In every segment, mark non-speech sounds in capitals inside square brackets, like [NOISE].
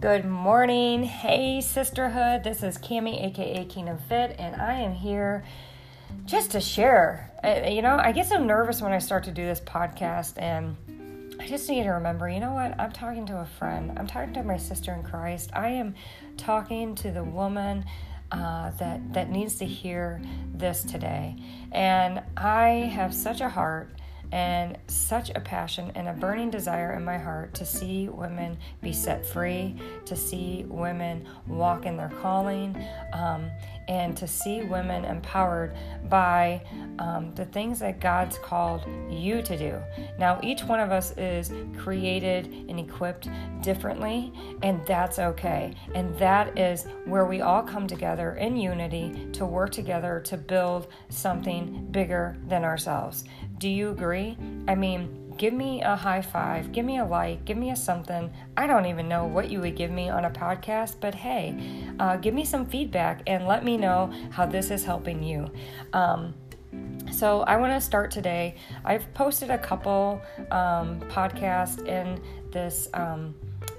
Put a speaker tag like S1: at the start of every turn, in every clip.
S1: Good morning. Hey, sisterhood. This is Cami, aka Kingdom Fit, and I am here just to share. You know, I get so nervous when I start to do this podcast, and I just need to remember you know what? I'm talking to a friend, I'm talking to my sister in Christ. I am talking to the woman. Uh, that that needs to hear this today, and I have such a heart and such a passion and a burning desire in my heart to see women be set free, to see women walk in their calling, um, and to see women empowered by um, the things that God's called you to do. Now, each one of us is created and equipped differently, and that's okay. And that is where we all come together in unity to work together to build something bigger than ourselves. Do you agree? I mean, give me a high five, give me a like, give me a something. I don't even know what you would give me on a podcast, but hey, uh, give me some feedback and let me know how this is helping you. Um, so I want to start today. I've posted a couple um, podcasts in this um,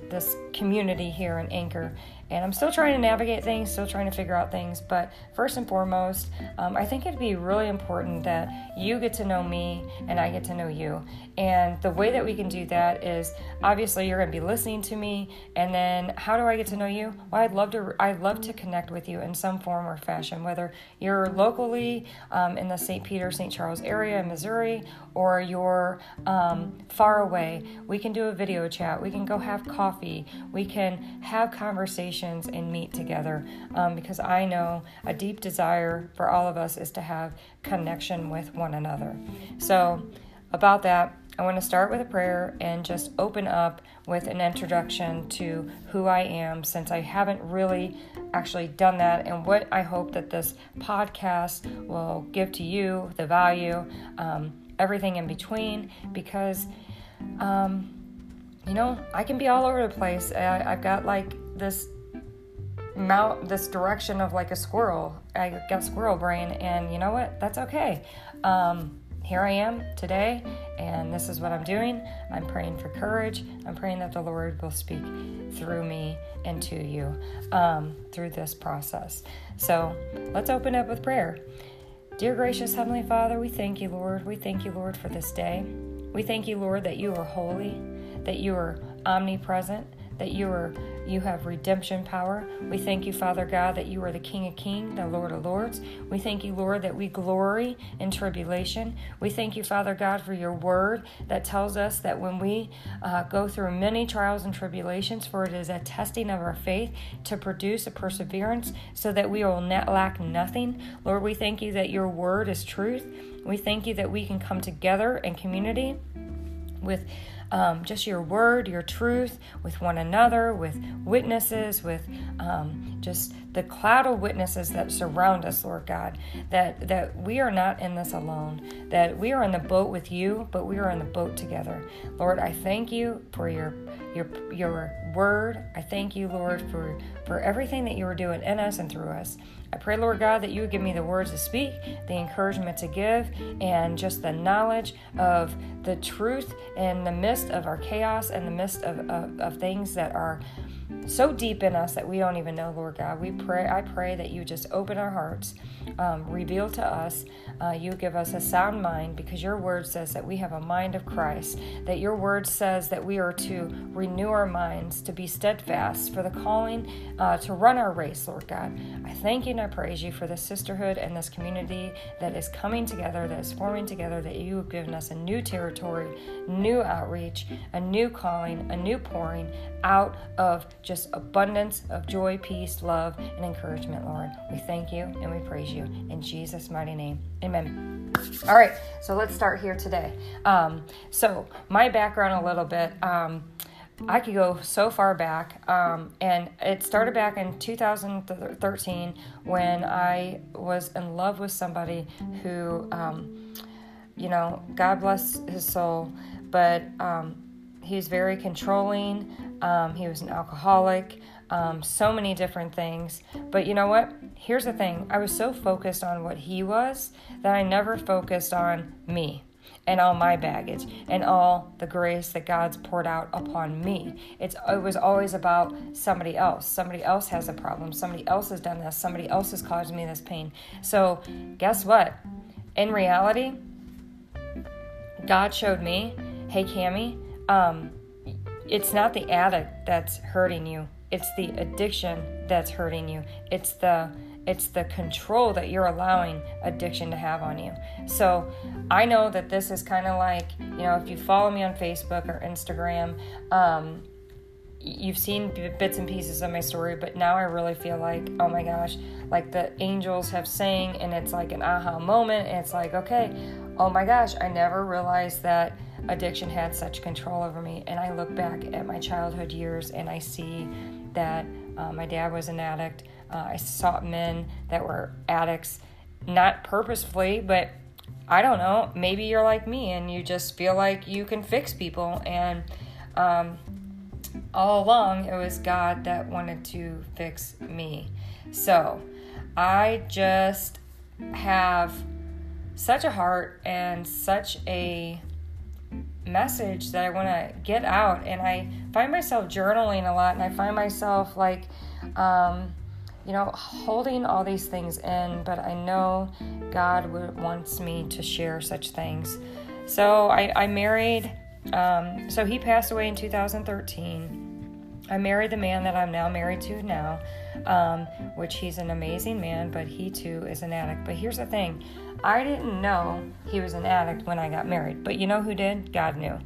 S1: this community here in Anchor, and I'm still trying to navigate things, still trying to figure out things. But first and foremost, um, I think it'd be really important that you get to know me and I get to know you. And the way that we can do that is obviously you're going to be listening to me, and then how do I get to know you? Well, I'd love to. I'd love to connect with you in some form or fashion, whether you're locally um, in the St. Peter, St. Charles area in Missouri, or you're um, far away. We can do a video chat. We can go have coffee. We can have conversations and meet together um, because I know a deep desire for all of us is to have connection with one another. So, about that, I want to start with a prayer and just open up with an introduction to who I am since I haven't really actually done that and what I hope that this podcast will give to you the value, um, everything in between, because. Um, you know, I can be all over the place. I, I've got like this mount this direction of like a squirrel. I got squirrel brain, and you know what? That's okay. Um, here I am today, and this is what I'm doing. I'm praying for courage. I'm praying that the Lord will speak through me and to you um, through this process. So let's open up with prayer. Dear gracious Heavenly Father, we thank you, Lord. We thank you, Lord, for this day. We thank you, Lord, that you are holy, that you are omnipresent, that you are you have redemption power. We thank you, Father God, that you are the King of Kings, the Lord of Lords. We thank you, Lord, that we glory in tribulation. We thank you, Father God, for your word that tells us that when we uh, go through many trials and tribulations, for it is a testing of our faith to produce a perseverance so that we will not lack nothing. Lord, we thank you that your word is truth. We thank you that we can come together in community with um, just your word, your truth with one another, with witnesses, with um, just the cloud of witnesses that surround us, Lord God. That that we are not in this alone. That we are in the boat with you, but we are in the boat together. Lord, I thank you for your your your word. I thank you, Lord, for for everything that you are doing in us and through us. I pray, Lord God, that you would give me the words to speak, the encouragement to give, and just the knowledge of the truth in the midst of our chaos and the midst of, of, of things that are so deep in us that we don't even know, Lord God. We pray, I pray that you just open our hearts, um, reveal to us, uh, you give us a sound mind because your word says that we have a mind of Christ, that your word says that we are to renew our minds, to be steadfast for the calling uh, to run our race, Lord God. I thank you and I praise you for this sisterhood and this community that is coming together, that is forming together, that you have given us a new territory, new outreach, a new calling, a new pouring out of just abundance of joy, peace, love, and encouragement, Lord. We thank you and we praise you. In Jesus' mighty name, amen. All right, so let's start here today. Um, so, my background a little bit. Um, I could go so far back, um, and it started back in 2013 when I was in love with somebody who, um, you know, God bless his soul, but um, he was very controlling. Um, he was an alcoholic, um, so many different things. But you know what? Here's the thing I was so focused on what he was that I never focused on me. and all my baggage and all the grace that God's poured out upon me. It's it was always about somebody else. Somebody else has a problem. Somebody else has done this. Somebody else has caused me this pain. So, guess what? In reality, God showed me, hey Cami, um, it's not the addict that's hurting you. It's the addiction that's hurting you. It's the it's the control that you're allowing addiction to have on you. So I know that this is kind of like, you know, if you follow me on Facebook or Instagram, um, you've seen bits and pieces of my story, but now I really feel like, oh my gosh, like the angels have sang, and it's like an aha moment. And it's like, okay, oh my gosh, I never realized that addiction had such control over me. And I look back at my childhood years and I see that uh, my dad was an addict. Uh, I sought men that were addicts, not purposefully, but I don't know. Maybe you're like me and you just feel like you can fix people. And um, all along, it was God that wanted to fix me. So I just have such a heart and such a message that I want to get out. And I find myself journaling a lot, and I find myself like, um, you know, holding all these things in, but I know God wants me to share such things. So I, I married, um, so he passed away in 2013. I married the man that I'm now married to now, um, which he's an amazing man, but he too is an addict. But here's the thing I didn't know he was an addict when I got married, but you know who did? God knew.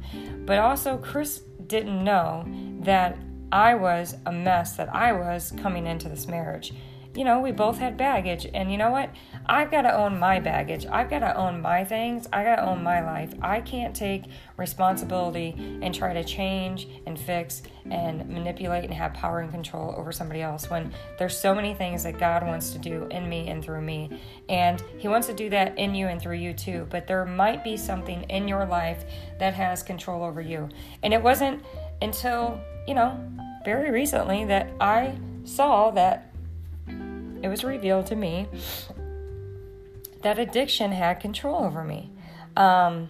S1: But also, Chris didn't know that I was a mess that I was coming into this marriage you know, we both had baggage. And you know what? I've got to own my baggage. I've got to own my things. I got to own my life. I can't take responsibility and try to change and fix and manipulate and have power and control over somebody else when there's so many things that God wants to do in me and through me. And He wants to do that in you and through you too. But there might be something in your life that has control over you. And it wasn't until, you know, very recently that I saw that it was revealed to me that addiction had control over me. Um,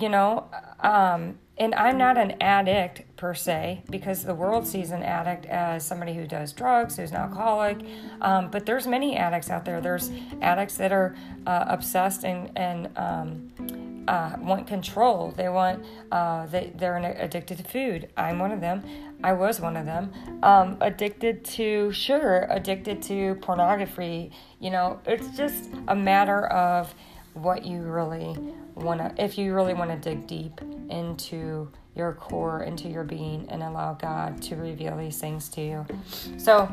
S1: you know, um, and I'm not an addict per se because the world sees an addict as somebody who does drugs, who's an alcoholic. Um, but there's many addicts out there. There's addicts that are uh, obsessed and and um, uh, want control. They want uh, they they're addicted to food. I'm one of them. I was one of them. Um, addicted to sugar, addicted to pornography. You know, it's just a matter of what you really want to. If you really want to dig deep into your core, into your being, and allow God to reveal these things to you. So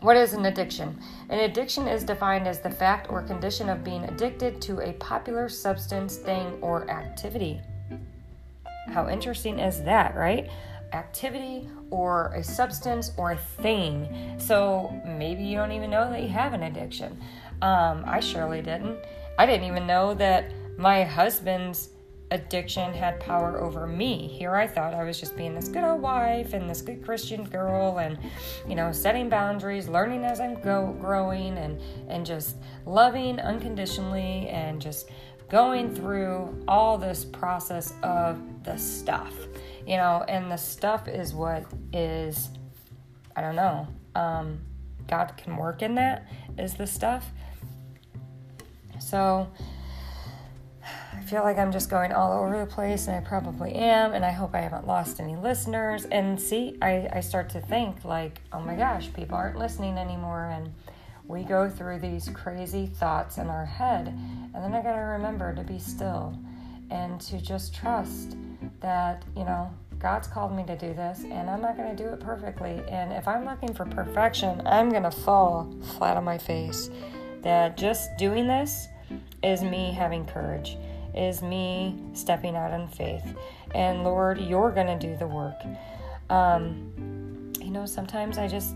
S1: what is an addiction? An addiction is defined as the fact or condition of being addicted to a popular substance, thing, or activity. How interesting is that, right? Activity or a substance or a thing. So maybe you don't even know that you have an addiction. Um, I surely didn't. I didn't even know that my husband's addiction had power over me. Here I thought I was just being this good old wife and this good Christian girl and you know setting boundaries, learning as I'm go- growing and and just loving unconditionally and just going through all this process of the stuff. You know, and the stuff is what is I don't know. Um God can work in that is the stuff. So feel like I'm just going all over the place, and I probably am, and I hope I haven't lost any listeners. And see, I, I start to think, like, oh my gosh, people aren't listening anymore, and we go through these crazy thoughts in our head, and then I gotta remember to be still and to just trust that, you know, God's called me to do this, and I'm not to do it perfectly. And if I'm looking for perfection, I'm to fall flat on my face. That just doing this is me having courage is me stepping out in faith. And Lord, you're going to do the work. Um, you know, sometimes I just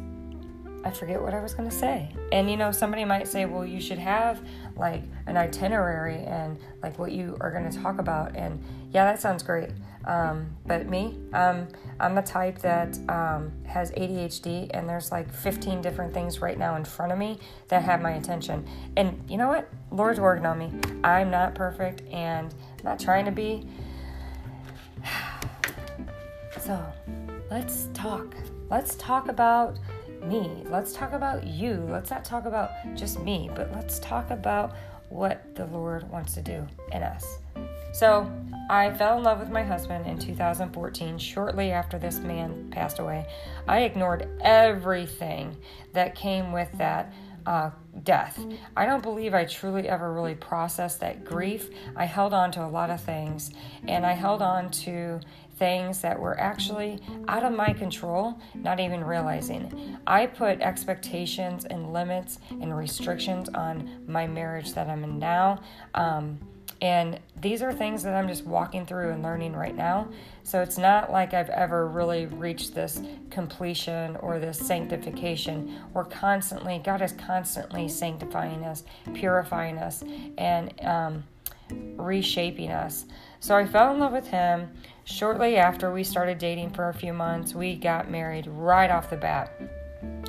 S1: I forget what I was going to say. And you know, somebody might say, "Well, you should have like an itinerary and like what you are going to talk about." And yeah, that sounds great. Um, but me, um, I'm a type that um, has ADHD, and there's like 15 different things right now in front of me that have my attention. And you know what? Lord's working on me. I'm not perfect, and not trying to be. [SIGHS] So, let's talk. Let's talk about me. Let's talk about you. Let's not talk about just me, but let's talk about what the Lord wants to do in us. So, I fell in love with my husband in 2014, shortly after this man passed away. I ignored everything that came with that uh, death. I don't believe I truly ever really processed that grief. I held on to a lot of things, and I held on to things that were actually out of my control, not even realizing. I put expectations and limits and restrictions on my marriage that I'm in now. Um, and these are things that I'm just walking through and learning right now. So it's not like I've ever really reached this completion or this sanctification. We're constantly, God is constantly sanctifying us, purifying us, and um, reshaping us. So I fell in love with him. Shortly after we started dating for a few months, we got married right off the bat.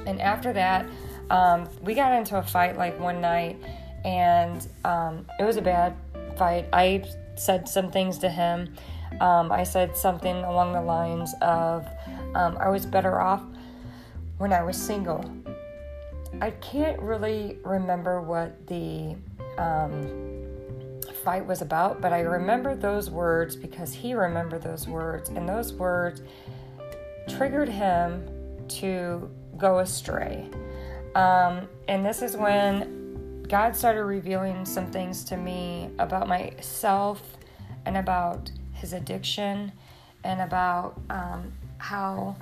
S1: And after that, um, we got into a fight like one night, and um, it was a bad fight. I said some things to him. Um, I said something along the lines of, um, I was better off when I was single. I can't really remember what the um, fight was about, but I remember those words because he remembered those words, and those words triggered him to go astray. Um, and this is when God started revealing some things to me about myself and about his addiction and about um, how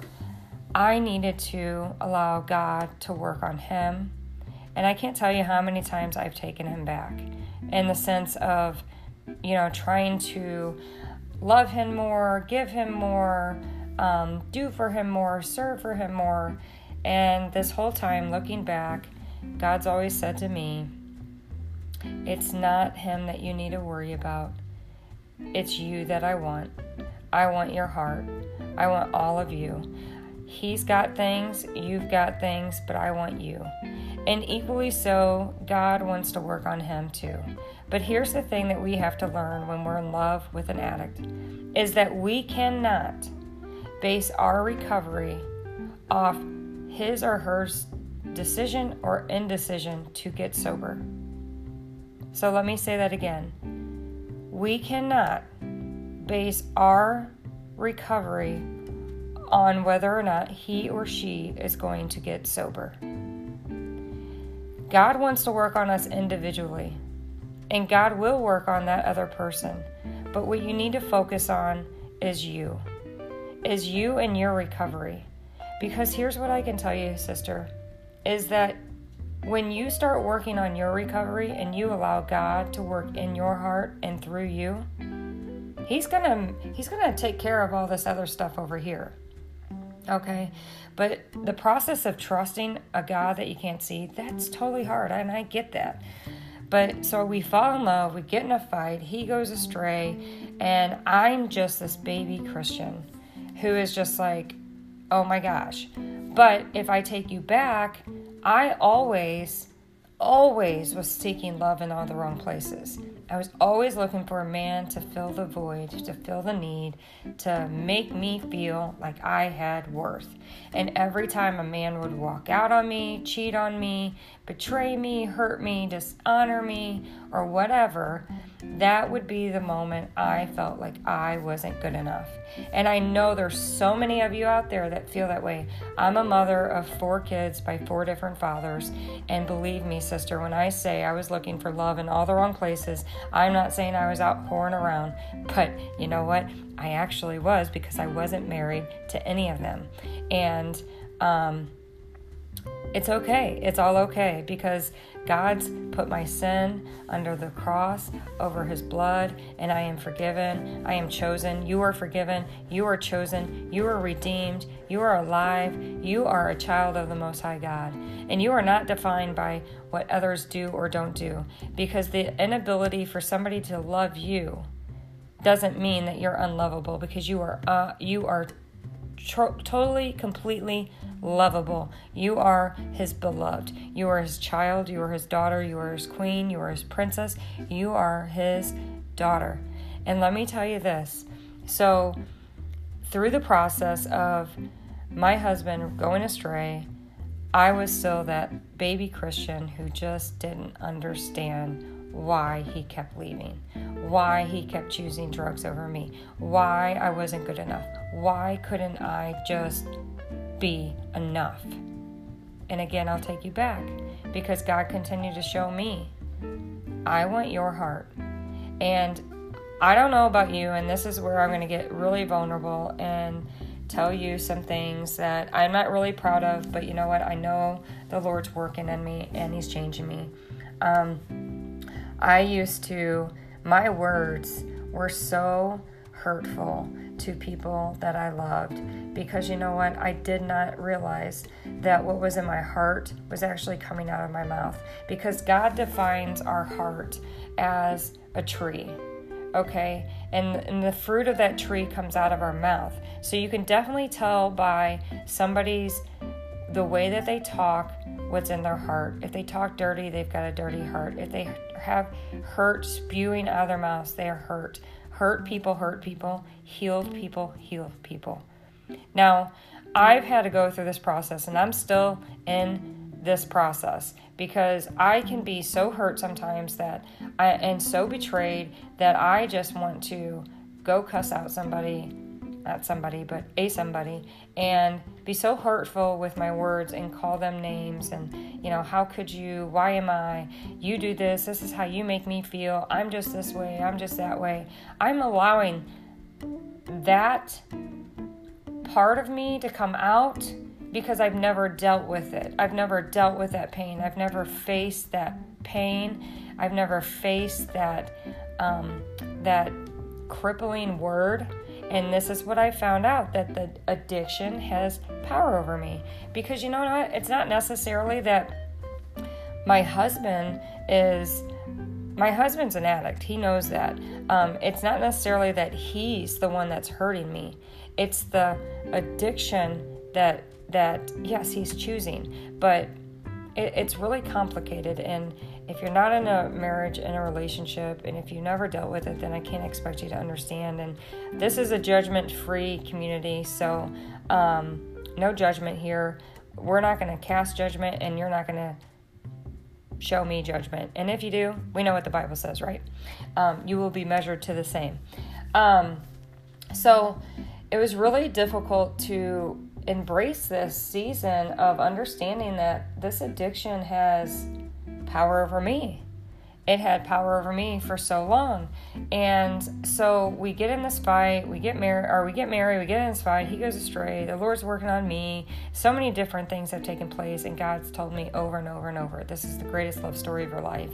S1: I needed to allow God to work on him. And I can't tell you how many times I've taken him back in the sense of, you know, trying to love him more, give him more, um, do for him more, serve for him more. And this whole time, looking back, God's always said to me, it's not him that you need to worry about. It's you that I want. I want your heart. I want all of you. He's got things, you've got things, but I want you. And equally so, God wants to work on him too. But here's the thing that we have to learn when we're in love with an addict is that we cannot base our recovery off his or her decision or indecision to get sober. So let me say that again. We cannot base our recovery on whether or not he or she is going to get sober. God wants to work on us individually, and God will work on that other person. But what you need to focus on is you, is you and your recovery. Because here's what I can tell you, sister, is that when you start working on your recovery and you allow God to work in your heart and through you, he's going to he's going to take care of all this other stuff over here. Okay? But the process of trusting a God that you can't see, that's totally hard and I get that. But so we fall in love, we get in a fight, he goes astray, and I'm just this baby Christian who is just like, oh my gosh. But if I take you back, I always, always was seeking love in all the wrong places. I was always looking for a man to fill the void, to fill the need, to make me feel like I had worth. And every time a man would walk out on me, cheat on me, betray me, hurt me, dishonor me, or whatever, that would be the moment I felt like I wasn't good enough. And I know there's so many of you out there that feel that way. I'm a mother of four kids by four different fathers. And believe me, sister, when I say I was looking for love in all the wrong places, I'm not saying I was out pouring around. But you know what? I actually was because I wasn't married to any of them. And, um, it's okay. It's all okay because God's put my sin under the cross over his blood, and I am forgiven. I am chosen. You are forgiven. You are chosen. You are redeemed. You are alive. You are a child of the Most High God. And you are not defined by what others do or don't do because the inability for somebody to love you doesn't mean that you're unlovable because you are uh, you are tro- totally completely lovable. You are his beloved. You are his child. You are his daughter. You are his queen. You are his princess. You are his daughter. And let me tell you this. So, through the process of my husband going astray, I was still that baby Christian who just didn't understand why he kept leaving, why he kept choosing drugs over me, why I wasn't good enough, why couldn't I just be enough. And again, I'll take you back because God continued to show me I want your heart. And I don't know about you, and this is where I'm going to get really vulnerable and tell you some things that I'm not really proud of, but you know what? I know the Lord's working in me and He's changing me. Um, I used to, my words were so hurtful to people that I loved because you know what? I did not realize that what was in my heart was actually coming out of my mouth because God defines our heart as a tree. Okay, and, and the fruit of that tree comes out of our mouth. So you can definitely tell by somebody's the way that they talk what's in their heart. If they talk dirty, they've got a dirty heart. If they have hurt spewing out of their mouths, they are hurt. Hurt people hurt people, healed people heal people. Now, I've had to go through this process and I'm still in this process because I can be so hurt sometimes that I and so betrayed that I just want to go cuss out somebody not somebody, but a somebody, and be so hurtful with my words and call them names and, you know, how could you? Why am I? You do this. This is how you make me feel. I'm just this way. I'm just that way. I'm allowing that part of me to come out because I've never dealt with it. I've never dealt with that pain. I've never faced that pain. I've never faced that um, that crippling word and this is what I found out that the addiction has power over me. Because you know what? It's not necessarily that my husband is. My husband's an addict. He knows that. Um, it's not necessarily that he's the one that's hurting me. It's the addiction that that yes, he's choosing, but it, it's really complicated and if you're not in a marriage in a relationship and if you never dealt with it then i can't expect you to understand. And this is a judgment free community so um, no judgment here. We're not going to cast judgment and you're not going to show me judgment. And if you do we know what the bible says right? Um, you will be measured to the same. Um, so it was really difficult to embrace this season of understanding that this addiction has power over me. It had power over me for so long. And so we get in this fight, we get married, or we get married, we get in this fight, he goes astray, the Lord's working on me. So many different things have taken place, and God's told me over and over and over, this is the greatest love story of your life.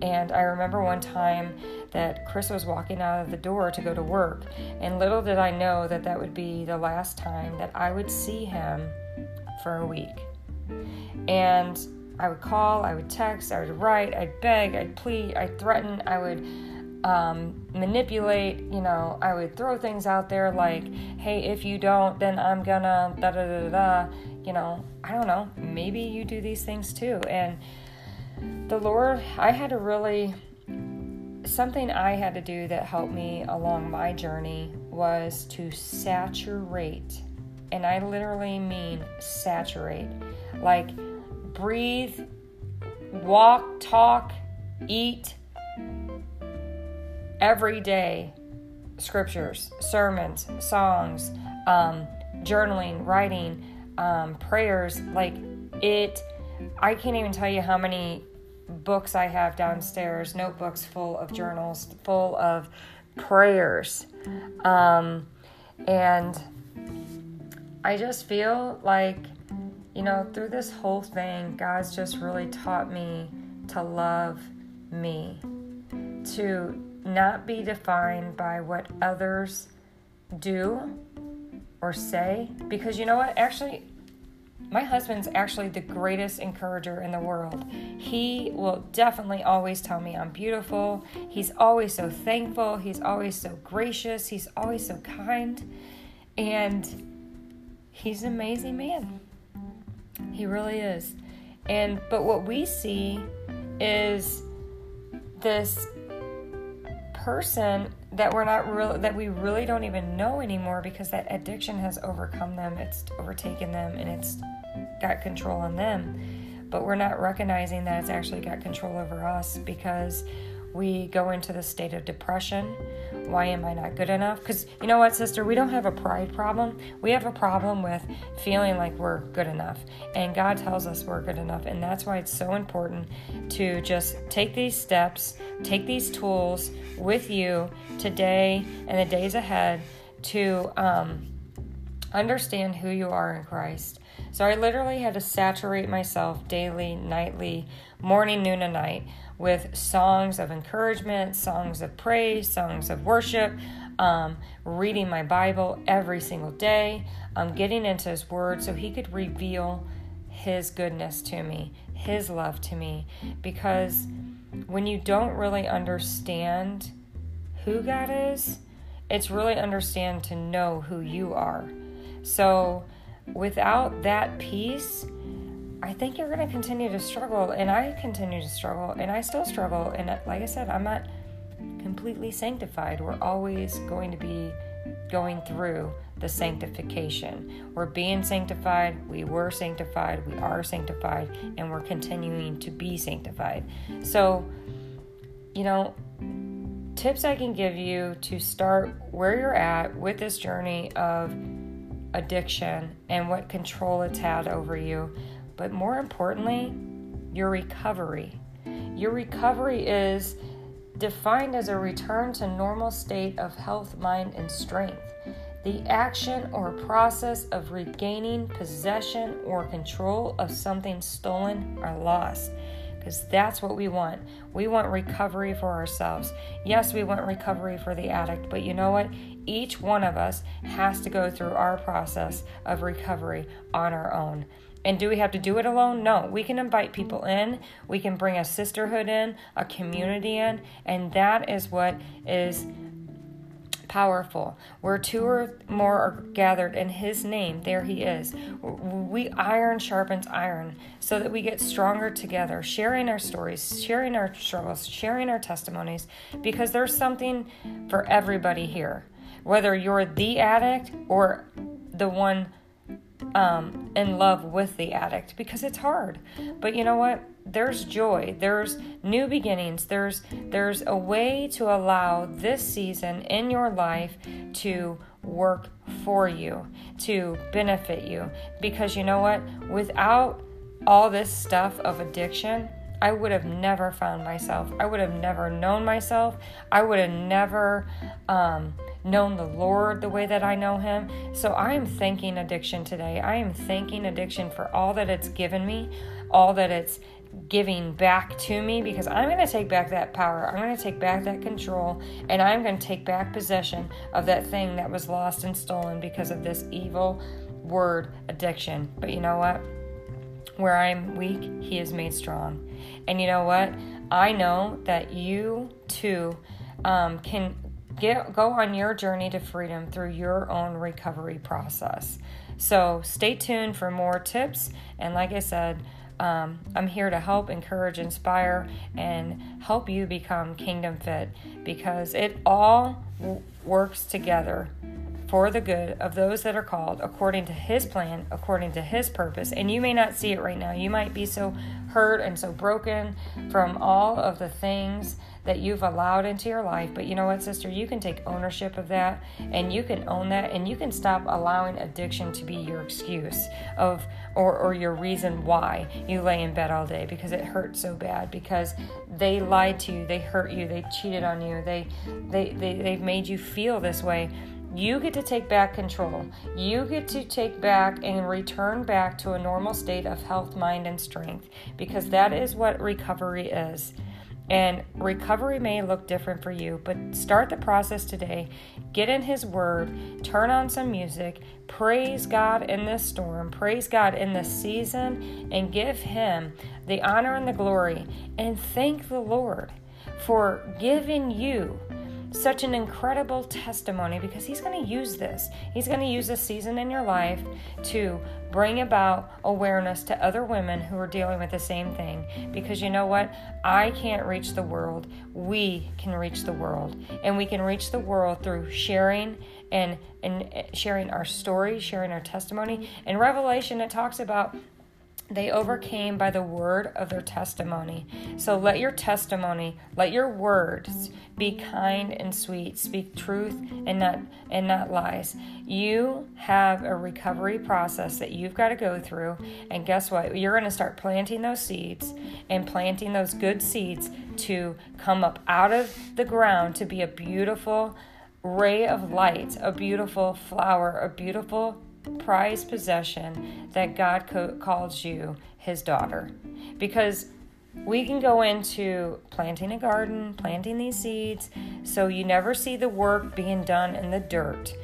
S1: And I remember one time that Chris was walking out of the door to go to work, and little did I know that that would be the last time that I would see him for a week. And I would call, I would text, I would write, I'd beg, I'd plead, I'd threaten, I would um, manipulate, you know, I would throw things out there like, hey, if you don't, then I'm gonna da da da da, you know, I don't know, maybe you do these things too. And the Lord, I had to really, something I had to do that helped me along my journey was to saturate. And I literally mean saturate. Like, breathe, walk, talk, eat every day scriptures, sermons, songs, um, journaling, writing, um, prayers. Like it, I can't even tell you how many books I have downstairs, notebooks full of journals, full of prayers. Um, and I just feel like you know, through this whole thing, God's just really taught me to love me, to not be defined by what others do or say. Because you know what? Actually, my husband's actually the greatest encourager in the world. He will definitely always tell me I'm beautiful. He's always so thankful. He's always so gracious. He's always so kind. And he's an amazing man. He really is. And but what we see is this person that we're not real that we really don't even know anymore because that addiction has overcome them it's overtaken them and it's got control on them but we're not recognizing that it's actually got control over us because we go into the state of depression. Why am I not good enough? Because you know what, sister, we don't have a pride problem. We have a problem with feeling like we're good enough. And God tells us we're good enough. And that's why it's so important to just take these steps, take these tools with you today and the days ahead to um, understand who you are in Christ. So I literally had to saturate myself daily, nightly, morning, noon, and night with songs of encouragement, songs of praise, songs of worship, um, reading my Bible every single day, um, getting into His Word so He could reveal His goodness to me, His love to me. Because when you don't really understand who God is, it's really understand to know who you are. So without that peace, I think you're going to continue to struggle, and I continue to struggle, and I still struggle. And uh, like I said, I'm not completely sanctified. We're always going to be going through the sanctification. We're being sanctified, we were sanctified, we are sanctified, and we're continuing to be sanctified. So, you know, tips I can give you to start where you're at with this journey of addiction and what control it's had over you but more importantly, your recovery. Your recovery is defined as a return to normal state of health, mind, and strength. The action or process of regaining possession or control of something stolen or lost. Because that's what we want. We want recovery for ourselves. Yes, we want recovery for the addict, but you know what? Each one of us has to go through our process of recovery on our own. And do we have to do it alone? No. We can invite people in. We can bring a sisterhood in, a community in, and that is what is powerful. Where two or more are gathered in His name, there He is. We iron sharpens iron so that we get stronger together, sharing our stories, sharing our struggles, sharing our testimonies, because there's something for everybody here. Whether you're the addict or the one um, in love with the addict because it's hard. But you know what? There's joy. There's new beginnings. There's there's a way to allow this season in your life to work for you, to benefit you. Because you know what? Without all this stuff of addiction, I would have never found myself. I would have never known myself. I would have never um, known the Lord the way that I know Him. So I am thanking addiction today. I am thanking addiction for all that it's given me, all that it's giving back to me because I'm going to take back that power. I'm going to take back that control and I'm going to take back possession of that thing that was lost and stolen because of this evil word addiction. But you know what? Where I'm weak, He is made strong. And you know what? I know that you too um, can get go on your journey to freedom through your own recovery process. So stay tuned for more tips. And like I said, um, I'm here to help, encourage, inspire, and help you become kingdom fit because it all w- works together for the good of those that are called according to his plan, according to his purpose. And you may not see it right now. You might be so hurt and so broken from all of the things that you've allowed into your life. But you know what, sister? You can take ownership of that and you can own that and you can stop allowing addiction to be your excuse of or, or your reason why you lay in bed all day because it hurts so bad because they lied to you, they hurt you, they cheated on you, they they, they they've made you feel this way you get to take back control. You get to take back and return back to a normal state of health, mind, and strength because that is what recovery is. And recovery may look different for you, but start the process today. Get in His Word, turn on some music, praise God in this storm, praise God in this season, and give Him the honor and the glory. And thank the Lord for giving you such an incredible testimony because He's going to use this. He's going to use this season in your life to bring about awareness to other women who are dealing with the same thing. Because you know what? I can't reach the world. We can reach the world. And we can reach the world through sharing and, and sharing our story, sharing our testimony. In Revelation, it talks about they overcame by the word of their testimony. So let your testimony, let your words be kind and sweet. Speak truth and not and not lies. You have a recovery process that you've got to go through, and guess what? You're going to start planting those seeds and planting those good seeds to come up out of the ground to be a beautiful ray of light, a beautiful flower, a beautiful prized possession that God co- calls you his daughter. Because we can go into planting a garden, planting these seeds, so you never see the work being done in the dirt.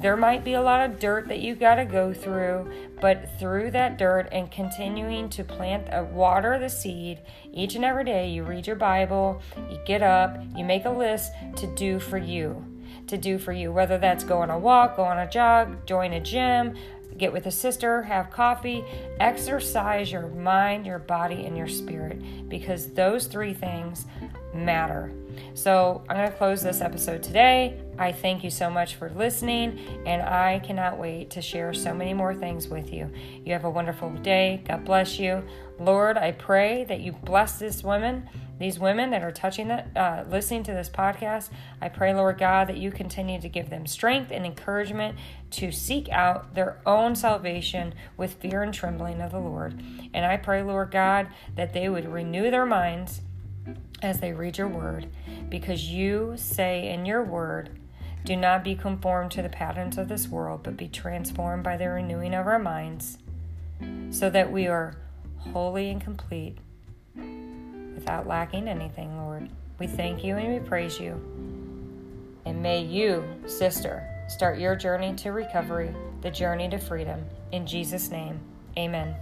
S1: There might be a lot of dirt that you got to go through, but through that dirt and continuing to plant, uh, water the seed each and every day, you read your Bible, you get up, you make a list to do for you to do for you, whether that's go on a walk, go on a jog, join a gym, get with a sister, have coffee, exercise your mind, your body, and your spirit because those three things matter. So, I'm going to close this episode today. I thank you so much for listening, and I cannot wait to share so many more things with you. You have a wonderful day. God bless you. Lord, I pray that you bless this woman these women that are touching that, uh, listening to this podcast, I pray, Lord God, that you continue to give them strength and encouragement to seek out their own salvation with fear and trembling of the Lord. And I pray, Lord God, that they would renew their minds as they read your word, because you say in your word, do not be conformed to the patterns of this world, but be transformed by the renewing of our minds, so that we are holy and complete without lacking anything, Lord. We thank you and we praise you. And may you, sister, start your journey to recovery, the journey to freedom. In Jesus' name, amen.